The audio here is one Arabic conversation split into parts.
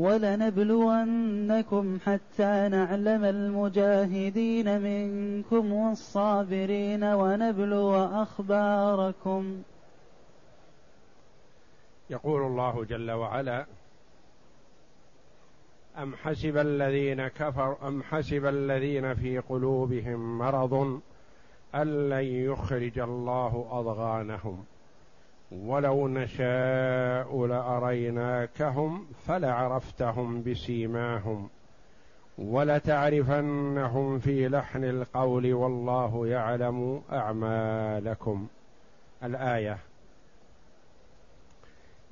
ولنبلونكم حتى نعلم المجاهدين منكم والصابرين ونبلو أخباركم. يقول الله جل وعلا أم حسب الذين كفروا أم حسب الذين في قلوبهم مرض أن لن يخرج الله أضغانهم؟ ولو نشاء لأريناكهم فلعرفتهم بسيماهم ولتعرفنهم في لحن القول والله يعلم أعمالكم. الآية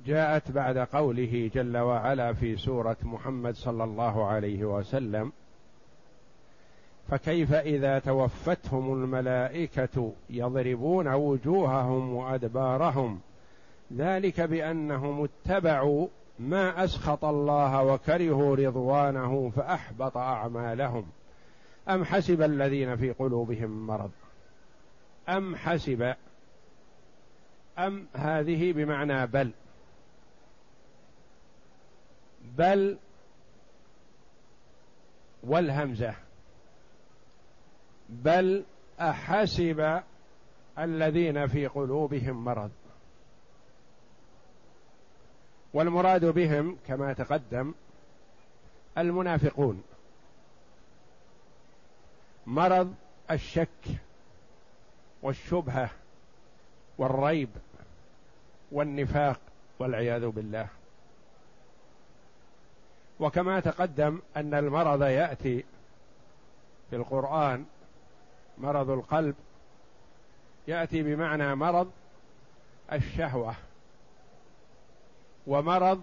جاءت بعد قوله جل وعلا في سورة محمد صلى الله عليه وسلم فكيف إذا توفتهم الملائكة يضربون وجوههم وأدبارهم ذلك بأنهم اتبعوا ما أسخط الله وكرهوا رضوانه فأحبط أعمالهم. أم حسب الذين في قلوبهم مرض؟ أم حسب أم هذه بمعنى بل. بل والهمزة. بل أحسب الذين في قلوبهم مرض. والمراد بهم كما تقدم المنافقون. مرض الشك والشبهة والريب والنفاق والعياذ بالله. وكما تقدم أن المرض يأتي في القرآن مرض القلب يأتي بمعنى مرض الشهوة. ومرض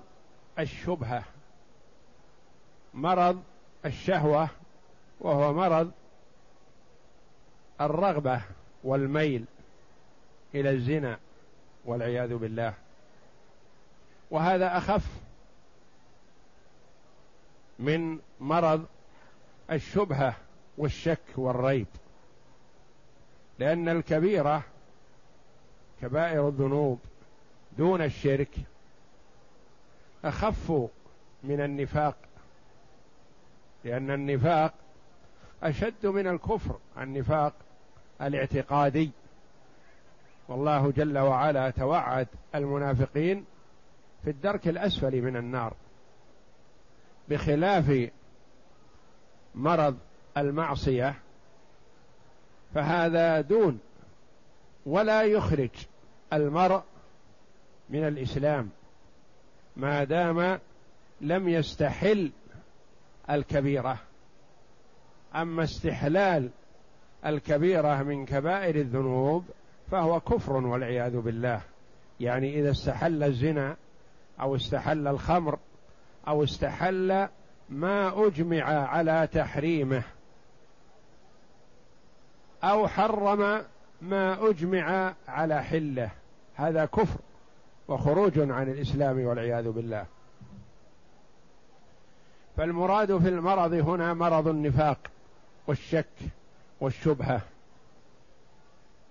الشبهة مرض الشهوة وهو مرض الرغبة والميل إلى الزنا والعياذ بالله. وهذا أخف من مرض الشبهة والشك والريب لأن الكبيرة كبائر الذنوب دون الشرك أخف من النفاق لأن النفاق أشد من الكفر النفاق الاعتقادي. والله جل وعلا توعد المنافقين في الدرك الأسفل من النار بخلاف مرض المعصية فهذا دون ولا يخرج المرء من الإسلام. ما دام لم يستحل الكبيرة. أما استحلال الكبيرة من كبائر الذنوب فهو كفر والعياذ بالله. يعني إذا استحل الزنا أو استحل الخمر أو استحل ما أجمع على تحريمه أو حرم ما أجمع على حله. هذا كفر. وخروج عن الإسلام والعياذ بالله. فالمراد في المرض هنا مرض النفاق والشك والشبهة.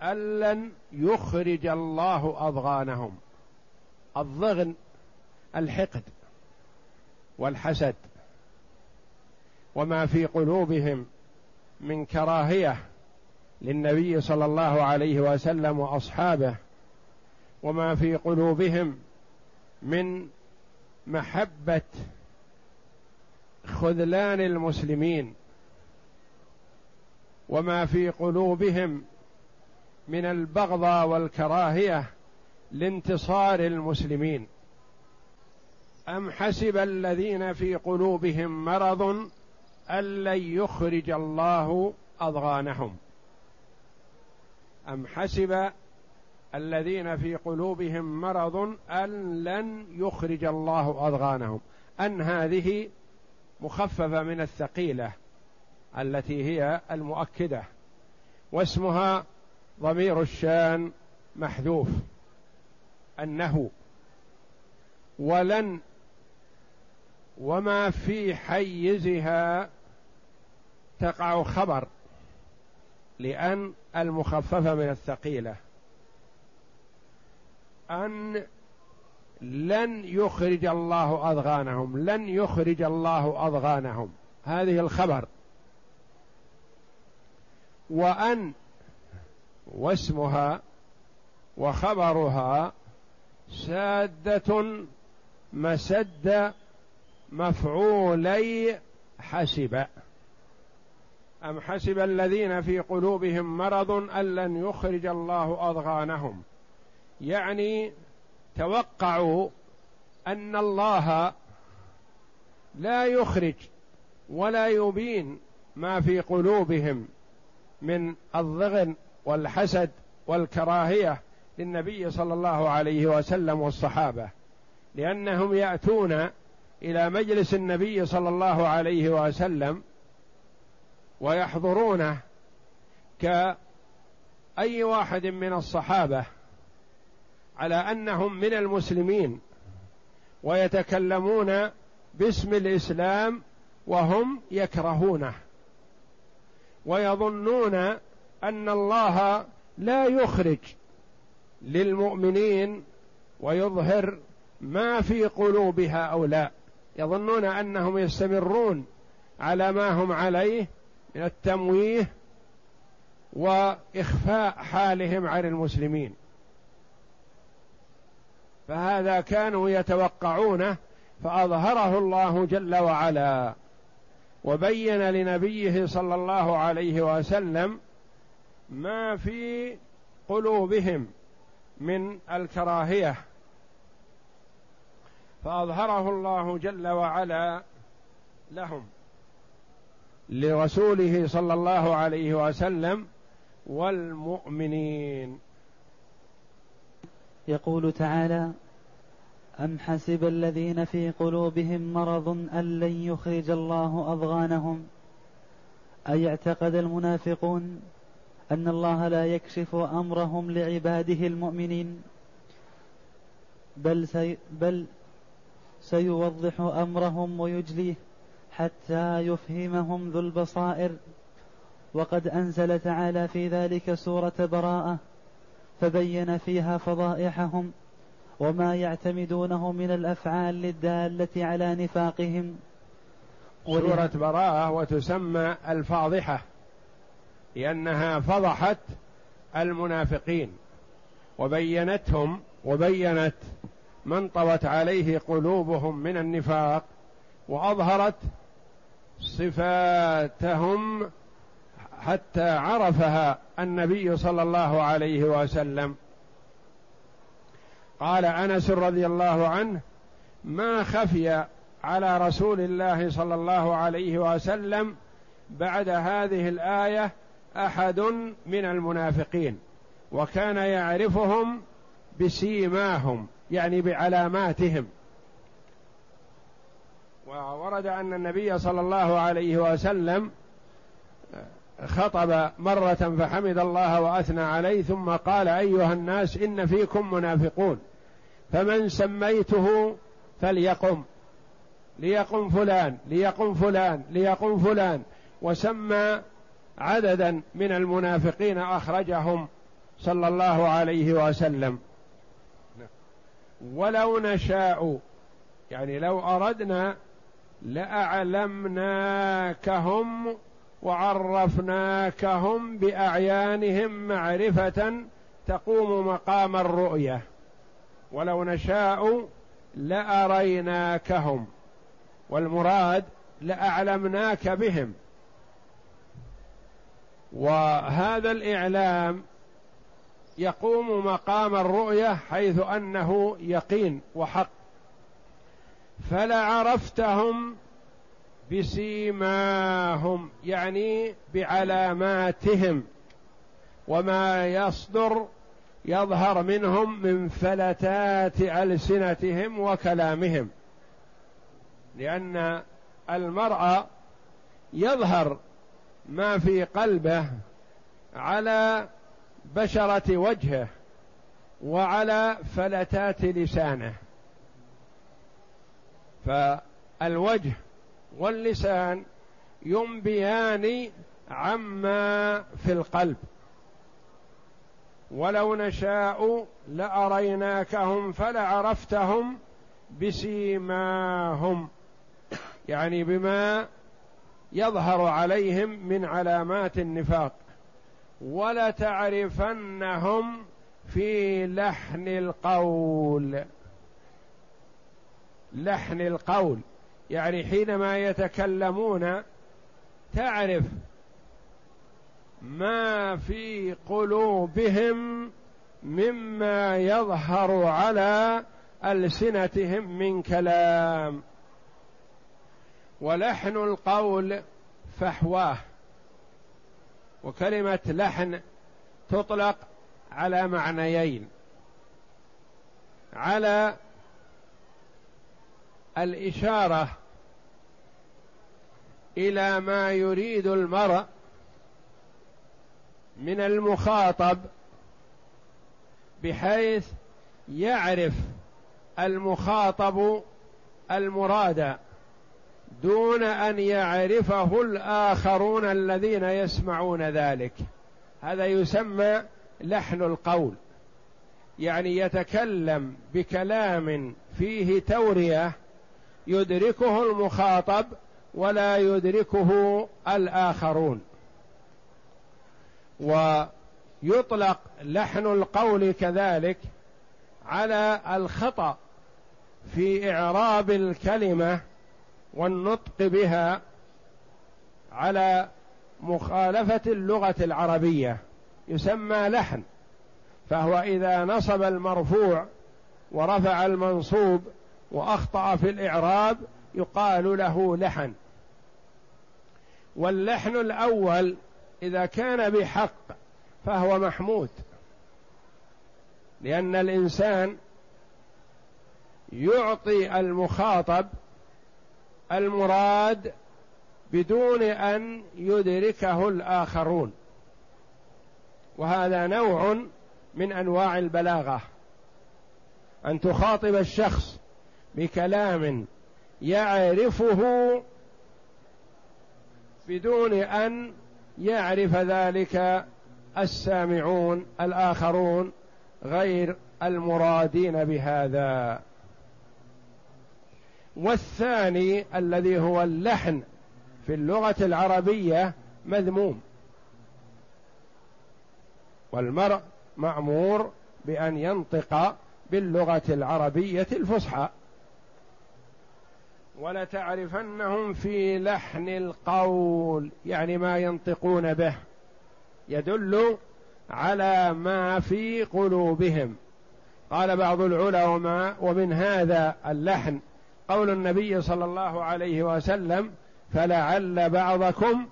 أن لن يخرج الله أضغانهم. الضغن الحقد والحسد. وما في قلوبهم من كراهية للنبي صلى الله عليه وسلم وأصحابه. وما في قلوبهم من محبة خذلان المسلمين وما في قلوبهم من البغضة والكراهية لانتصار المسلمين. أم حسب الذين في قلوبهم مرض أن لن يخرج الله أضغانهم؟ أم حسب الذين في قلوبهم مرض أن لن يخرج الله أضغانهم. أن هذه مخففة من الثقيلة التي هي المؤكدة واسمها ضمير الشان محذوف أنه ولن وما في حيزها تقع خبر لأن المخففة من الثقيلة. أن لن يخرج الله أضغانهم لن يخرج الله أضغانهم هذه الخبر. وأن واسمها وخبرها سادة مسد مفعولي حسب. أم حسب الذين في قلوبهم مرض أن لن يخرج الله أضغانهم يعني توقعوا أن الله لا يخرج ولا يبين ما في قلوبهم من الضغن والحسد والكراهية للنبي صلى الله عليه وسلم والصحابة لأنهم يأتون إلى مجلس النبي صلى الله عليه وسلم ويحضرونه كأي واحد من الصحابة. على أنهم من المسلمين ويتكلمون باسم الإسلام وهم يكرهونه ويظنون أن الله لا يخرج للمؤمنين ويظهر ما في قلوب هؤلاء يظنون أنهم يستمرون على ما هم عليه من التمويه وإخفاء حالهم عن المسلمين. فهذا كانوا يتوقعونه فأظهره الله جل وعلا وبين لنبيه صلى الله عليه وسلم ما في قلوبهم من الكراهية. فأظهره الله جل وعلا لهم لرسوله صلى الله عليه وسلم والمؤمنين. يقول تعالى أم حسب الذين في قلوبهم مرض أن لن يخرج الله أضغانهم؟ أي اعتقد المنافقون أن الله لا يكشف أمرهم لعباده المؤمنين؟ بل, سي بل سيوضح أمرهم ويجليه حتى يفهمهم ذو البصائر. وقد أنزل تعالى في ذلك سورة براءة فبين فيها فضائحهم وما يعتمدونه من الأفعال الدالة على نفاقهم. سورة براءة وتسمى الفاضحة لأنها فضحت المنافقين وبينتهم وبينت من طوت عليه قلوبهم من النفاق وأظهرت صفاتهم حتى عرفها النبي صلى الله عليه وسلم. قال أنس رضي الله عنه ما خفي على رسول الله صلى الله عليه وسلم بعد هذه الآية أحد من المنافقين وكان يعرفهم بسيماهم يعني بعلاماتهم. وورد أن النبي صلى الله عليه وسلم خطب مرة فحمد الله وأثنى عليه ثم قال أيها الناس إن فيكم منافقون فمن سميته فليقم ليقم فلان ليقم فلان ليقم فلان وسمى عددا من المنافقين أخرجهم صلى الله عليه وسلم. ولو نشاء يعني لو أردنا لأعلمناكهم وعرفناكهم بأعيانهم معرفة تقوم مقام الرؤية. ولو نشاء لأريناكهم والمراد لأعلمناك بهم. وهذا الإعلام يقوم مقام الرؤية حيث أنه يقين وحق. فلعرفتهم بسيماهم يعني بعلاماتهم. وما يصدر يظهر منهم من فلتات ألسنتهم وكلامهم. لأن المرء يظهر ما في قلبه على بشرة وجهه وعلى فلتات لسانه. فالوجه واللسان ينبيان عما في القلب. ولو نشاء لأريناكهم فلعرفتهم بسيماهم. يعني بما يظهر عليهم من علامات النفاق. ولتعرفنهم في لحن القول. لحن القول. يعني حينما يتكلمون تعرف ما في قلوبهم مما يظهر على ألسنتهم من كلام. ولحن القول فحواه. وكلمة لحن تطلق على معنيين. على الإشارة إلى ما يريد المرء من المخاطب بحيث يعرف المخاطب المراد دون أن يعرفه الآخرون الذين يسمعون ذلك. هذا يسمى لحن القول. يعني يتكلم بكلام فيه تورية يدركه المخاطب ولا يدركه الآخرون. ويطلق لحن القول كذلك على الخطأ في إعراب الكلمة والنطق بها على مخالفة اللغة العربية يسمى لحن. فهو إذا نصب المرفوع ورفع المنصوب وأخطأ في الإعراب يقال له لحن. واللحن الأول إذا كان بحق فهو محمود. لأن الإنسان يعطي المخاطب المراد بدون أن يدركه الآخرون. وهذا نوع من أنواع البلاغة. أن تخاطب الشخص بكلام يعرفه بدون أن يعرف ذلك السامعون الآخرون غير المرادين بهذا. والثاني الذي هو اللحن في اللغة العربية مذموم. والمرء مأمور بأن ينطق باللغة العربية الفصحى. ولتعرفنهم في لحن القول يعني ما ينطقون به يدل على ما في قلوبهم. قال بعض العلماء ومن هذا اللحن قول النبي صلى الله عليه وسلم فلعل بعضكم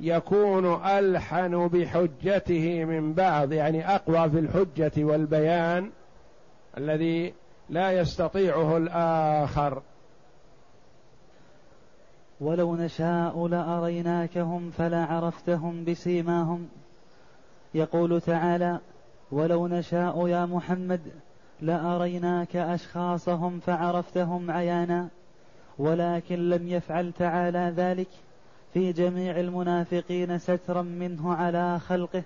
يكون ألحن بحجته من بعض يعني أقوى في الحجة والبيان الذي لا يستطيعه الآخر. ولو نشاء لأريناكهم فلا عرفتهم بسيماهم. يقول تعالى ولو نشاء يا محمد لأريناك أشخاصهم فعرفتهم عيانا ولكن لم يفعل تعالى ذلك. في جميع المنافقين سترا منه على خلقه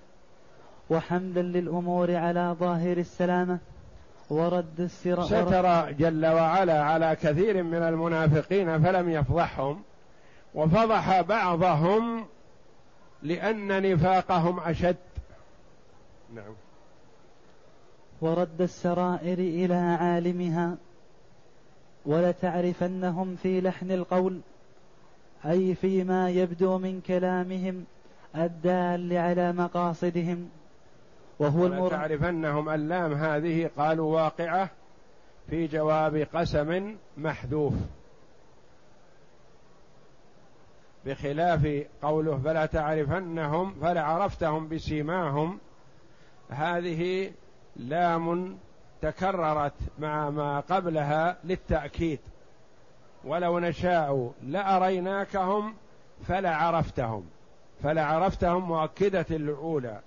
وحمدا للأمور على ظاهر السلامة. ورد السر ستر جل وعلا على كثير من المنافقين فلم يفضحهم. وفضح بعضهم لأن نفاقهم أشد. نعم. ورد السرائر إلى عالمها ولتعرفنهم في لحن القول أي فيما يبدو من كلامهم الدال على مقاصدهم. وهو المر... تعرفنهم اللام هذه قالوا واقعة في جواب قسم محذوف. بخلاف قوله فلا تعرفنهم فلا عرفتهم بسيماهم هذه لام تكررت مع ما قبلها للتأكيد. ولو نشاء لأريناكهم فلعرفتهم فلعرفتهم مؤكدة الأولى.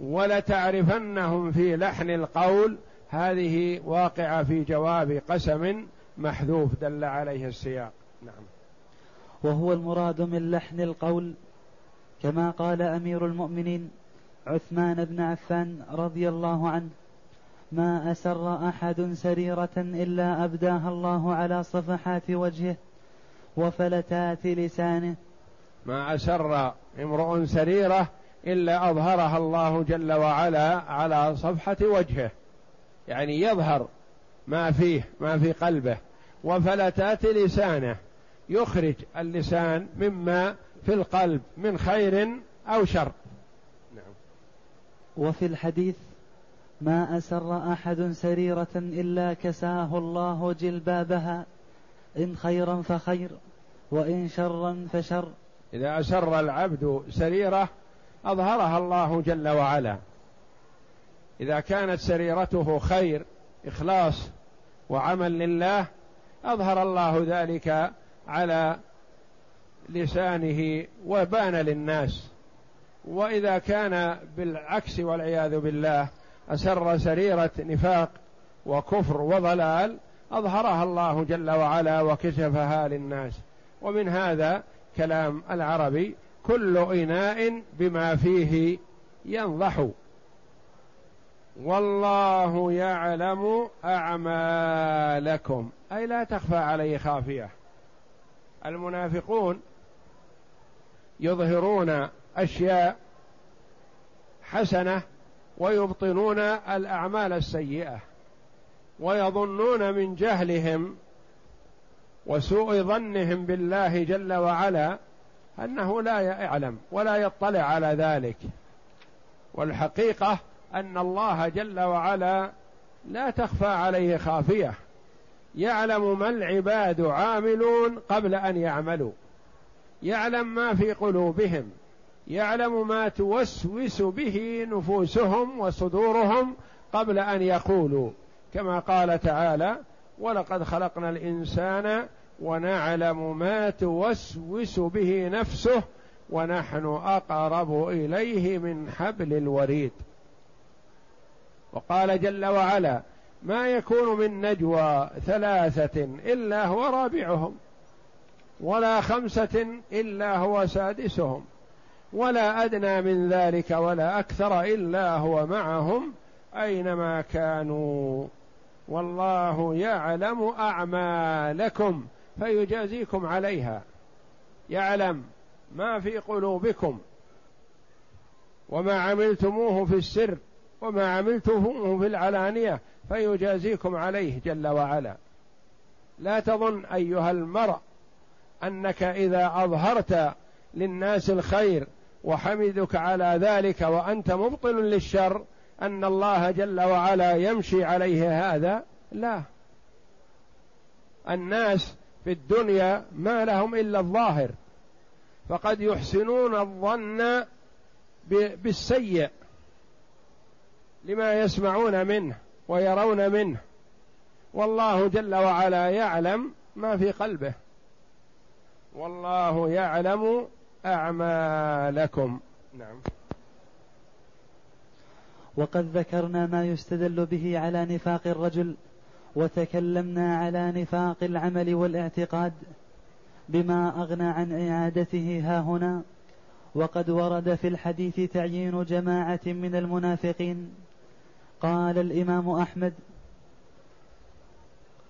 ولتعرفنهم في لحن القول هذه واقعة في جواب قسم محذوف دل عليه السياق. نعم. وهو المراد من لحن القول كما قال أمير المؤمنين عثمان بن عفان رضي الله عنه ما أسر أحد سريرة إلا أبداها الله على صفحات وجهه وفلتات لسانه. ما أسر امرؤ سريرة إلا أظهرها الله جل وعلا على صفحة وجهه. يعني يظهر ما فيه ما في قلبه. وفلتات لسانه. يخرج اللسان مما في القلب من خير أو شر. نعم. وفي الحديث ما أسر أحد سريرة إلا كساه الله جلبابها إن خيرا فخير وإن شرا فشر. إذا أسر العبد سريرة أظهرها الله جل وعلا. إذا كانت سريرته خير إخلاص وعمل لله أظهر الله ذلك على لسانه وبان للناس. وإذا كان بالعكس والعياذ بالله أسر سريرة نفاق وكفر وضلال أظهرها الله جل وعلا وكشفها للناس. ومن هذا كلام العربي كل إناء بما فيه ينضح. والله يعلم أعمالكم. أي لا تخفى عليه خافية. المنافقون يظهرون أشياء حسنة ويبطنون الأعمال السيئة ويظنون من جهلهم وسوء ظنهم بالله جل وعلا أنه لا يعلم ولا يطلع على ذلك والحقيقة أن الله جل وعلا لا تخفى عليه خافية يعلم ما العباد عاملون قبل أن يعملوا. يعلم ما في قلوبهم. يعلم ما توسوس به نفوسهم وصدورهم قبل أن يقولوا. كما قال تعالى ولقد خلقنا الإنسان ونعلم ما توسوس به نفسه ونحن أقرب إليه من حبل الوريد. وقال جل وعلا ما يكون من نجوى ثلاثة إلا هو رابعهم ولا خمسة إلا هو سادسهم ولا أدنى من ذلك ولا أكثر إلا هو معهم أينما كانوا. والله يعلم أعمالكم فيجازيكم عليها. يعلم ما في قلوبكم وما عملتموه في السر وما عملتموه في العلانية فيجازيكم عليه جل وعلا. لا تظن أيها المرء أنك إذا أظهرت للناس الخير وحمدك على ذلك وأنت مبطل للشر أن الله جل وعلا يمشي عليه هذا لا. الناس في الدنيا ما لهم إلا الظاهر. فقد يحسنون الظن بالسيء لما يسمعون منه. ويرون منه. والله جل وعلا يعلم ما في قلبه. والله يعلم أعمالكم. نعم. وقد ذكرنا ما يستدل به على نفاق الرجل وتكلمنا على نفاق العمل والاعتقاد بما أغنى عن إعادته ها هنا. وقد ورد في الحديث تعيين جماعة من المنافقين. قال الإمام أحمد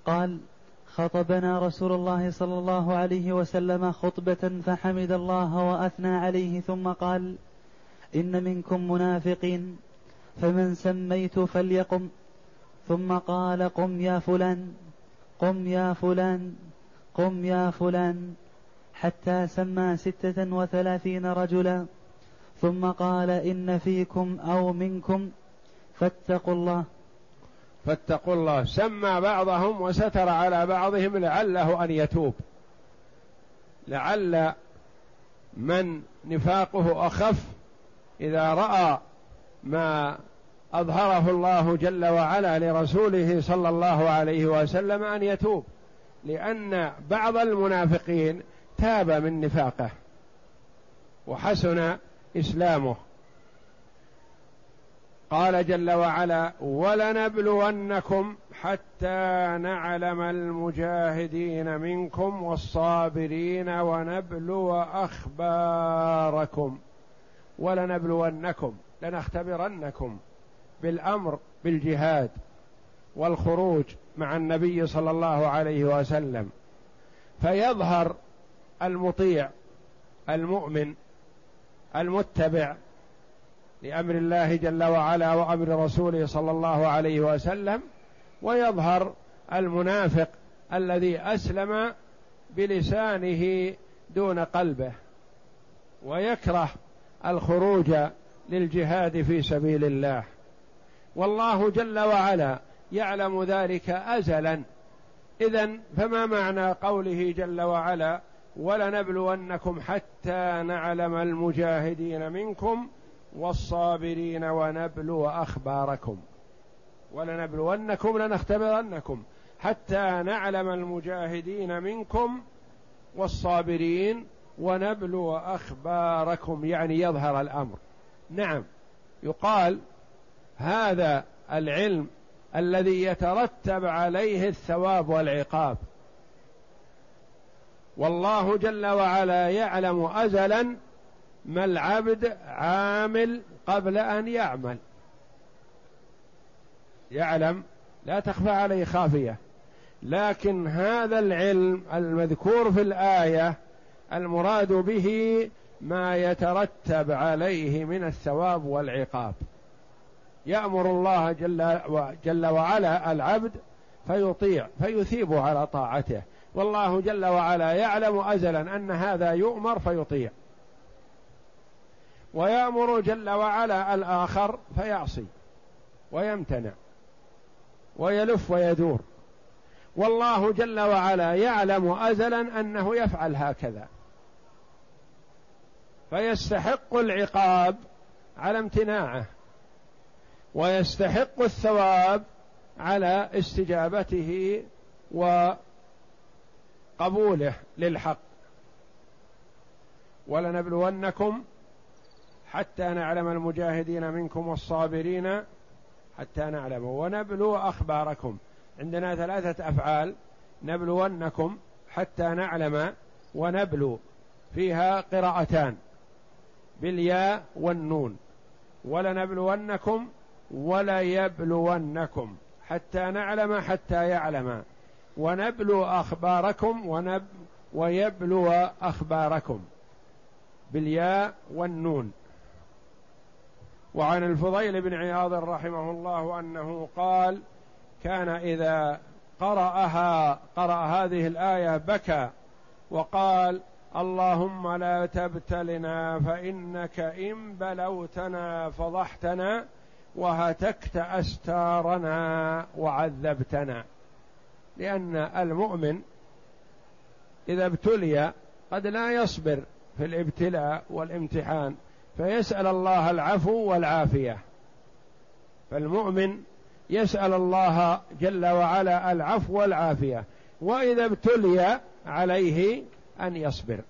قال خطبنا رسول الله صلى الله عليه وسلم خطبة فحمد الله وأثنى عليه ثم قال إن منكم منافقين فمن سميت فليقم ثم قال قم يا فلان قم يا فلان قم يا فلان حتى سمى ستة وثلاثين رجلا ثم قال إن فيكم أو منكم فاتقوا الله. فاتقوا الله. سمى بعضهم وستر على بعضهم لعله أن يتوب. لعل من نفاقه أخف إذا رأى ما أظهره الله جل وعلا لرسوله صلى الله عليه وسلم أن يتوب. لأن بعض المنافقين تاب من نفاقه وحسن إسلامه. قال جل وعلا ولنبلونكم حتى نعلم المجاهدين منكم والصابرين ونبلو أخباركم. ولنبلونكم لنختبرنكم بالأمر بالجهاد والخروج مع النبي صلى الله عليه وسلم. فيظهر المطيع المؤمن المتبع لأمر الله جل وعلا وأمر رسوله صلى الله عليه وسلم ويظهر المنافق الذي أسلم بلسانه دون قلبه ويكره الخروج للجهاد في سبيل الله. والله جل وعلا يعلم ذلك ازلا. اذا فما معنى قوله جل وعلا ولنبلونكم حتى نعلم المجاهدين منكم والصابرين ونبلو أخباركم ولنبلونكم لنختبرنكم حتى نعلم المجاهدين منكم والصابرين ونبلو أخباركم يعني يظهر الأمر. نعم يقال هذا العلم الذي يترتب عليه الثواب والعقاب. والله جل وعلا يعلم ازلا ما العبد عامل قبل أن يعمل. يعلم لا تخفى عليه خافية. لكن هذا العلم المذكور في الآية المراد به ما يترتب عليه من الثواب والعقاب. يأمر الله جل, جل وعلا العبد فيطيع فيثيب على طاعته. والله جل وعلا يعلم ازلا أن هذا يؤمر فيطيع. ويأمر جل وعلا الآخر فيعصي ويمتنع ويلف ويدور. والله جل وعلا يعلم أزلا أنه يفعل هكذا. فيستحق العقاب على امتناعه ويستحق الثواب على استجابته وقبوله للحق. ولنبلونكم حتى نعلم المجاهدين منكم والصابرين حتى نعلم. ونبلو أخباركم. عندنا ثلاثة أفعال نبلونكم حتى نعلم ونبلو. فيها قراءتان. بالياء والنون. ولنبلونكم وليبلونكم. حتى نعلم حتى يعلم. ونبلو أخباركم ونب ويبلو أخباركم. بالياء والنون. وعن الفضيل بن عياض رحمه الله أنه قال كان إذا قرأها قرأ هذه الآية بكى وقال اللهم لا تبتلنا فإنك إن بلوتنا فضحتنا وهتكت أستارنا وعذبتنا. لأن المؤمن إذا ابتلي قد لا يصبر في الابتلاء والامتحان. فيسأل الله العفو والعافية. فالمؤمن يسأل الله جل وعلا العفو والعافية وإذا ابتلي عليه أن يصبر.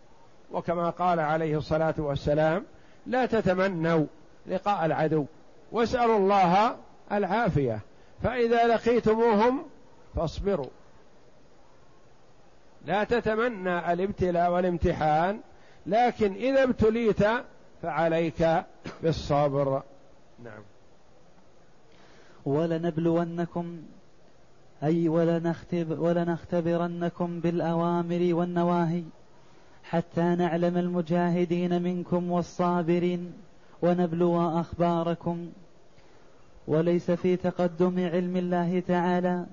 وكما قال عليه الصلاة والسلام لا تتمنوا لقاء العدو واسألوا الله العافية فإذا لقيتموهم فاصبروا. لا تتمنى الابتلاء والامتحان لكن إذا ابتليت فعليك بالصبر. نعم. ولنبلونكم أي ولنختب ولنختبرنكم بالأوامر والنواهي حتى نعلم المجاهدين منكم والصابرين ونبلو أخباركم. وليس في تقدم علم الله تعالى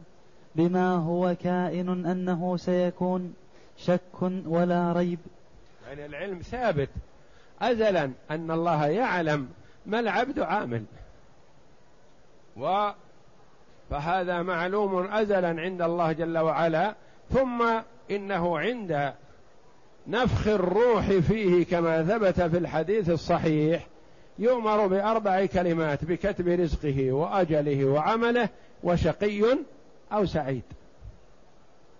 بما هو كائن أنه سيكون شك ولا ريب. يعني العلم ثابت أزلا أن الله يعلم ما العبد عامل. و فهذا معلوم ازلا عند الله جل وعلا ثم إنه عند نفخ الروح فيه كما ثبت في الحديث الصحيح يؤمر بأربع كلمات بكتب رزقه وأجله وعمله وشقي أو سعيد.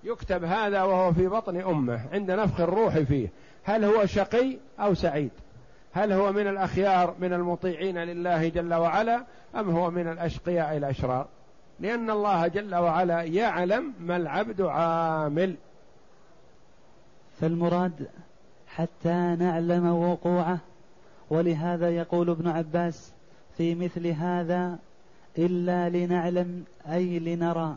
يكتب هذا وهو في بطن أمه عند نفخ الروح فيه هل هو شقي أو سعيد؟ هل هو من الأخيار من المطيعين لله جل وعلا أم هو من الأشقياء الأشرار؟ لأن الله جل وعلا يعلم ما العبد عامل. فالمراد حتى نعلم وقوعه ولهذا يقول ابن عباس في مثل هذا إلا لنعلم أي لنرى.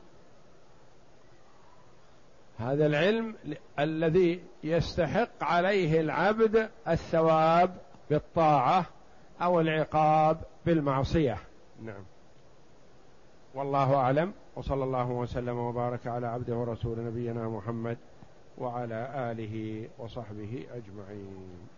هذا العلم الذي يستحق عليه العبد الثواب بالطاعة أو العقاب بالمعصية. نعم. والله أعلم وصلى الله وسلم وبارك على عبده ورسول نبينا محمد وعلى آله وصحبه أجمعين.